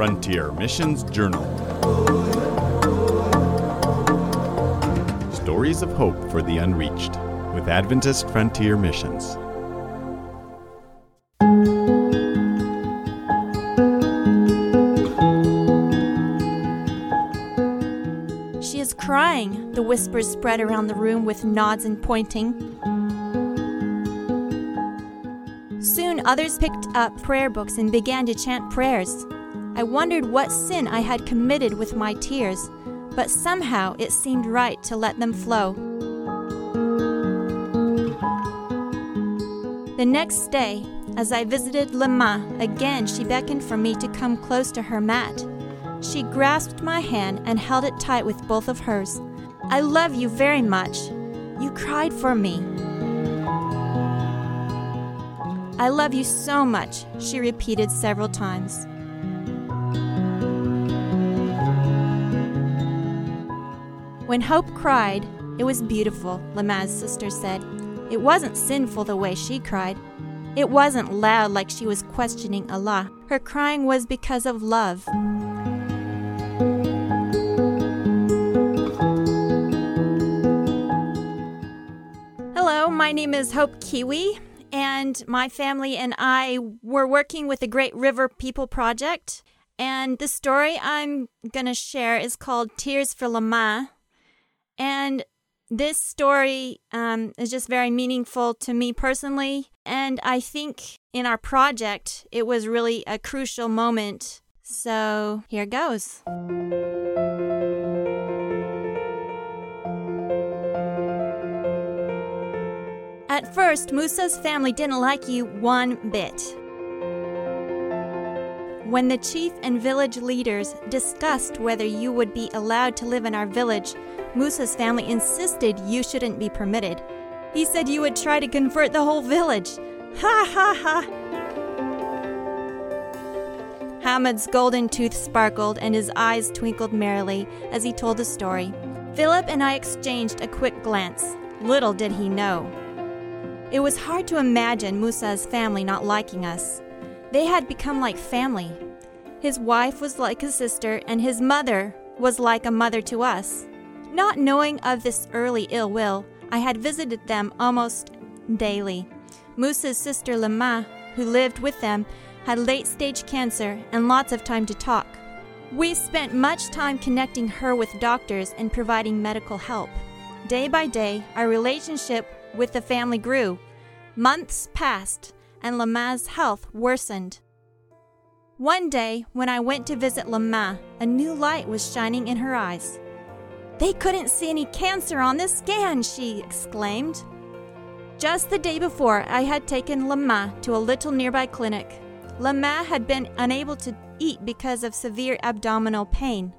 Frontier Missions Journal. Stories of Hope for the Unreached with Adventist Frontier Missions. She is crying, the whispers spread around the room with nods and pointing. Soon others picked up prayer books and began to chant prayers. I wondered what sin I had committed with my tears, but somehow it seemed right to let them flow. The next day, as I visited Lama, again she beckoned for me to come close to her mat. She grasped my hand and held it tight with both of hers. I love you very much. You cried for me. I love you so much, she repeated several times. When Hope cried, it was beautiful, Lama's sister said. It wasn't sinful the way she cried. It wasn't loud like she was questioning Allah. Her crying was because of love. Hello, my name is Hope Kiwi, and my family and I were working with the Great River People Project. And the story I'm going to share is called Tears for Lama. And this story um, is just very meaningful to me personally. And I think in our project, it was really a crucial moment. So here goes. At first, Musa's family didn't like you one bit. When the chief and village leaders discussed whether you would be allowed to live in our village, Musa's family insisted you shouldn't be permitted. He said you would try to convert the whole village. Ha ha ha! Hamad's golden tooth sparkled and his eyes twinkled merrily as he told the story. Philip and I exchanged a quick glance. Little did he know. It was hard to imagine Musa's family not liking us. They had become like family. His wife was like a sister, and his mother was like a mother to us. Not knowing of this early ill will, I had visited them almost daily. Musa's sister Lama, who lived with them, had late stage cancer and lots of time to talk. We spent much time connecting her with doctors and providing medical help. Day by day, our relationship with the family grew. Months passed, and Lama's health worsened. One day, when I went to visit Lama, a new light was shining in her eyes. They couldn't see any cancer on this scan, she exclaimed. Just the day before, I had taken Lama to a little nearby clinic. Lama had been unable to eat because of severe abdominal pain.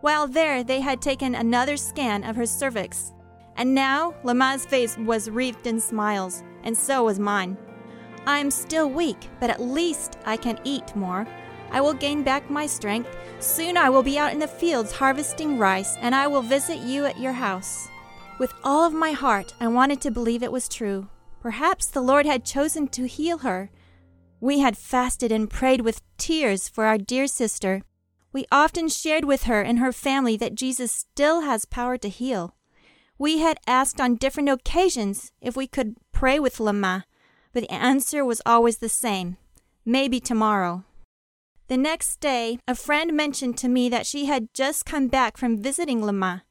While there, they had taken another scan of her cervix. And now, Lama's face was wreathed in smiles, and so was mine. I'm still weak, but at least I can eat more. I will gain back my strength. Soon I will be out in the fields harvesting rice, and I will visit you at your house. With all of my heart, I wanted to believe it was true. Perhaps the Lord had chosen to heal her. We had fasted and prayed with tears for our dear sister. We often shared with her and her family that Jesus still has power to heal. We had asked on different occasions if we could pray with Lama, but the answer was always the same maybe tomorrow. The next day, a friend mentioned to me that she had just come back from visiting Lama.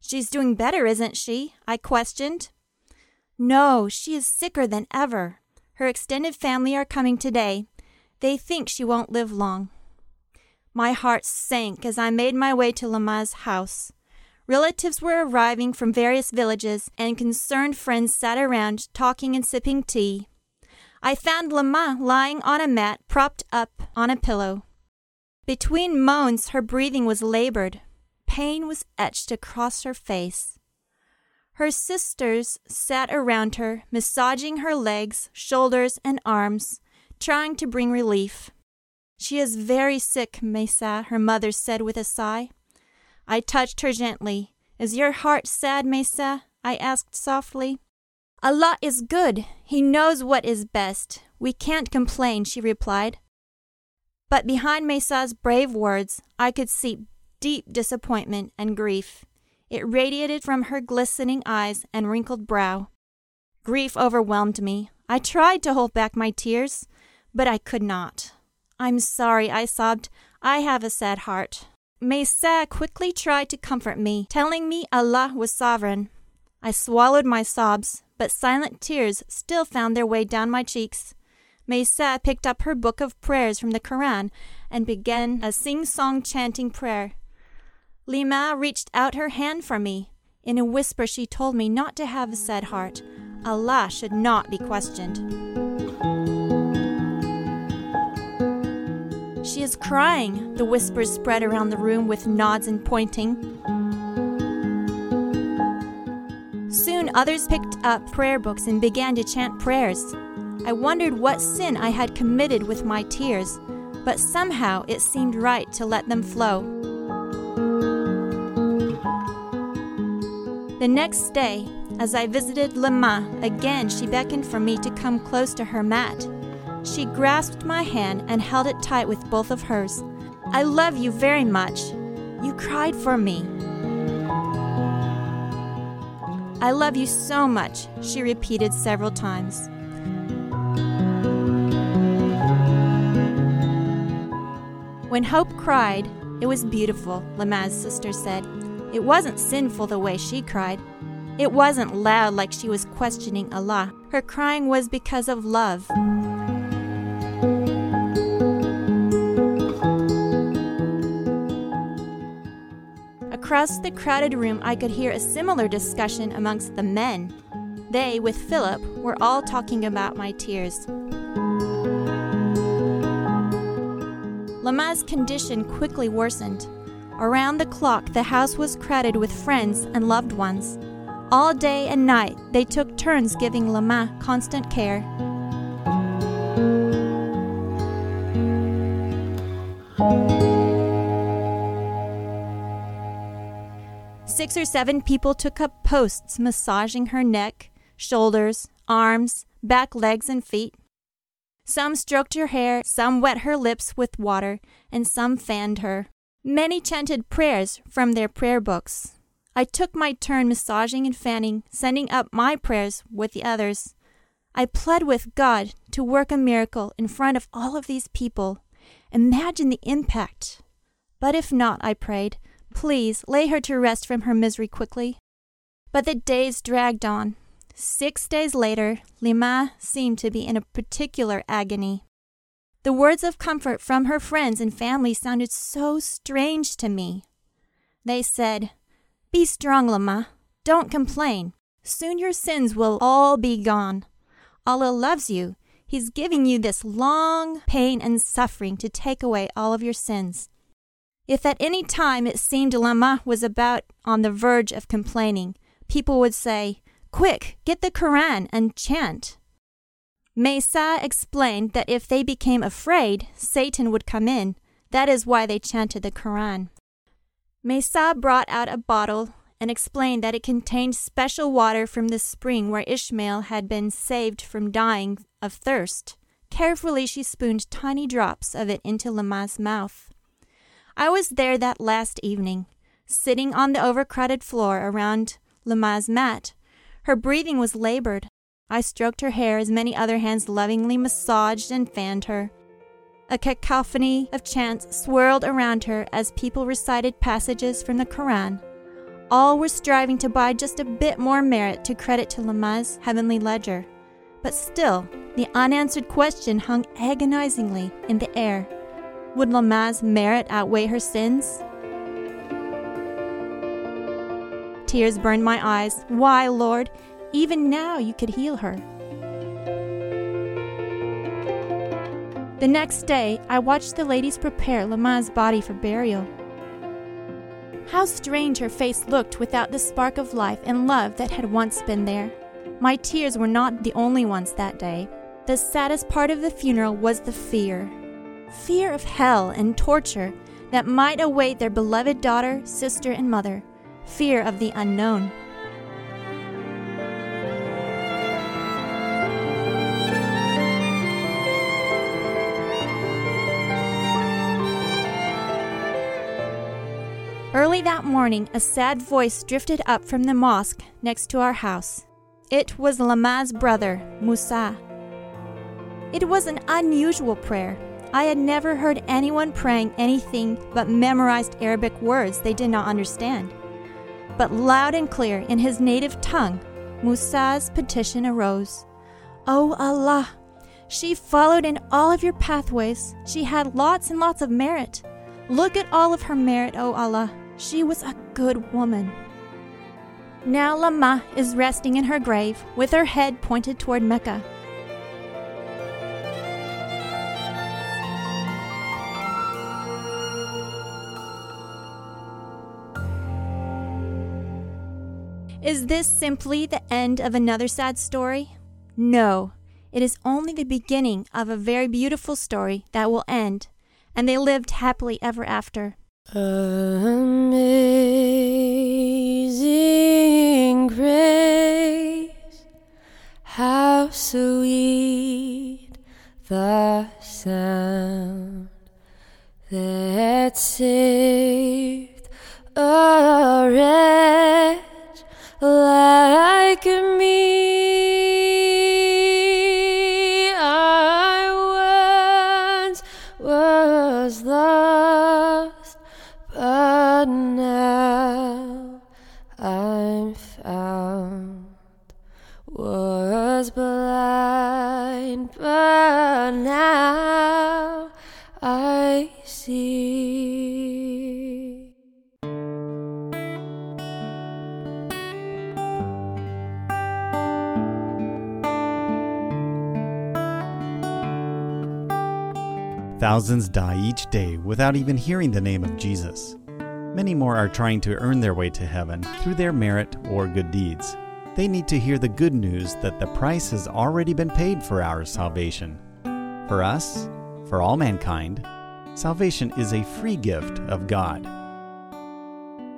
She's doing better, isn't she? I questioned. No, she is sicker than ever. Her extended family are coming today. They think she won't live long. My heart sank as I made my way to Lama's house. Relatives were arriving from various villages, and concerned friends sat around talking and sipping tea. I found Lama lying on a mat propped up on a pillow. Between moans, her breathing was labored. Pain was etched across her face. Her sisters sat around her, massaging her legs, shoulders, and arms, trying to bring relief. She is very sick, Mesa, her mother said with a sigh. I touched her gently. Is your heart sad, Mesa? I asked softly. Allah is good. He knows what is best. We can't complain, she replied. But behind Mesa's brave words, I could see deep disappointment and grief. It radiated from her glistening eyes and wrinkled brow. Grief overwhelmed me. I tried to hold back my tears, but I could not. I'm sorry, I sobbed. I have a sad heart. Mesa quickly tried to comfort me, telling me Allah was sovereign. I swallowed my sobs, but silent tears still found their way down my cheeks. Mesa picked up her book of prayers from the Koran and began a sing song chanting prayer. Lima reached out her hand for me. In a whisper, she told me not to have a sad heart. Allah should not be questioned. She is crying, the whispers spread around the room with nods and pointing. Soon others picked up prayer books and began to chant prayers. I wondered what sin I had committed with my tears, but somehow it seemed right to let them flow. The next day, as I visited Lama, again she beckoned for me to come close to her mat. She grasped my hand and held it tight with both of hers. I love you very much. You cried for me. I love you so much, she repeated several times. When Hope cried, it was beautiful, Lama's sister said. It wasn't sinful the way she cried. It wasn't loud like she was questioning Allah. Her crying was because of love. Across the crowded room, I could hear a similar discussion amongst the men. They, with Philip, were all talking about my tears. Lama's condition quickly worsened. Around the clock, the house was crowded with friends and loved ones. All day and night, they took turns giving Lama constant care. Six or seven people took up posts massaging her neck, shoulders, arms, back legs, and feet. Some stroked her hair, some wet her lips with water, and some fanned her. Many chanted prayers from their prayer books. I took my turn massaging and fanning, sending up my prayers with the others. I pled with God to work a miracle in front of all of these people. Imagine the impact. But if not, I prayed, please lay her to rest from her misery quickly. But the days dragged on. Six days later, Lima seemed to be in a particular agony. The words of comfort from her friends and family sounded so strange to me. They said, Be strong, Lima. Don't complain. Soon your sins will all be gone. Allah loves you. He's giving you this long pain and suffering to take away all of your sins. If at any time it seemed Lama was about on the verge of complaining, people would say, Quick, get the Koran and chant. Mesa explained that if they became afraid, Satan would come in. That is why they chanted the Koran. Mesa brought out a bottle and explained that it contained special water from the spring where Ishmael had been saved from dying of thirst. Carefully, she spooned tiny drops of it into Lama's mouth. I was there that last evening, sitting on the overcrowded floor around Lama's mat. Her breathing was labored. I stroked her hair as many other hands lovingly massaged and fanned her. A cacophony of chants swirled around her as people recited passages from the Koran. All were striving to buy just a bit more merit to credit to Lama's heavenly ledger. But still, the unanswered question hung agonizingly in the air. Would Lama's merit outweigh her sins? Tears burned my eyes. Why, Lord? Even now you could heal her. The next day, I watched the ladies prepare Lama's body for burial. How strange her face looked without the spark of life and love that had once been there. My tears were not the only ones that day. The saddest part of the funeral was the fear fear of hell and torture that might await their beloved daughter, sister, and mother, fear of the unknown. Early that morning, a sad voice drifted up from the mosque next to our house. It was Lama's brother, Musa. It was an unusual prayer, I had never heard anyone praying anything but memorized Arabic words they did not understand. But loud and clear in his native tongue, Musa's petition arose. O oh Allah, she followed in all of your pathways. She had lots and lots of merit. Look at all of her merit, O oh Allah. She was a good woman. Now Lama is resting in her grave with her head pointed toward Mecca. This simply the end of another sad story? No, it is only the beginning of a very beautiful story that will end, and they lived happily ever after. Amazing grace, how sweet the sound that saved a wretch Thousands die each day without even hearing the name of Jesus. Many more are trying to earn their way to heaven through their merit or good deeds. They need to hear the good news that the price has already been paid for our salvation. For us, for all mankind, salvation is a free gift of God.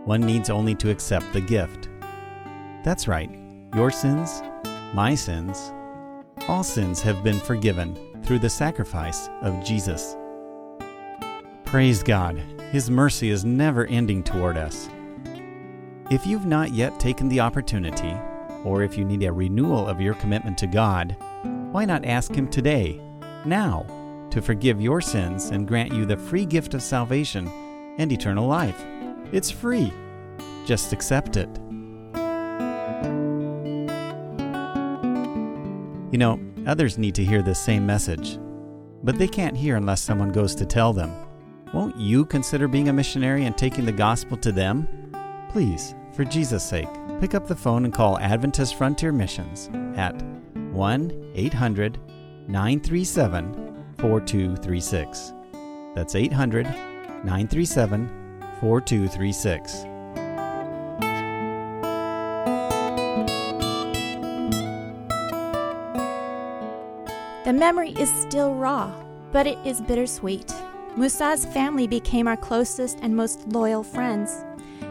One needs only to accept the gift. That's right, your sins, my sins, all sins have been forgiven through the sacrifice of Jesus. Praise God, His mercy is never ending toward us. If you've not yet taken the opportunity, or if you need a renewal of your commitment to God, why not ask Him today, now, to forgive your sins and grant you the free gift of salvation and eternal life? It's free. Just accept it. You know, Others need to hear this same message, but they can't hear unless someone goes to tell them. Won't you consider being a missionary and taking the gospel to them? Please, for Jesus' sake, pick up the phone and call Adventist Frontier Missions at 1 800 937 4236. That's 800 937 4236. The memory is still raw, but it is bittersweet. Musa's family became our closest and most loyal friends.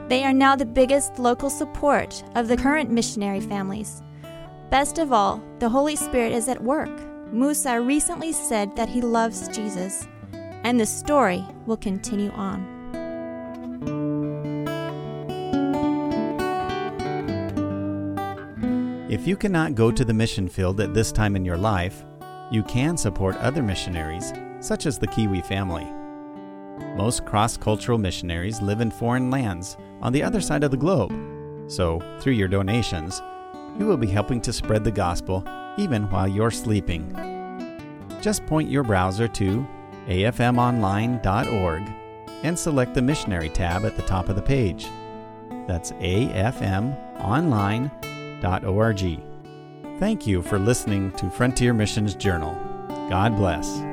They are now the biggest local support of the current missionary families. Best of all, the Holy Spirit is at work. Musa recently said that he loves Jesus, and the story will continue on. If you cannot go to the mission field at this time in your life, you can support other missionaries, such as the Kiwi family. Most cross cultural missionaries live in foreign lands on the other side of the globe, so through your donations, you will be helping to spread the gospel even while you're sleeping. Just point your browser to afmonline.org and select the Missionary tab at the top of the page. That's afmonline.org. Thank you for listening to Frontier Missions Journal. God bless.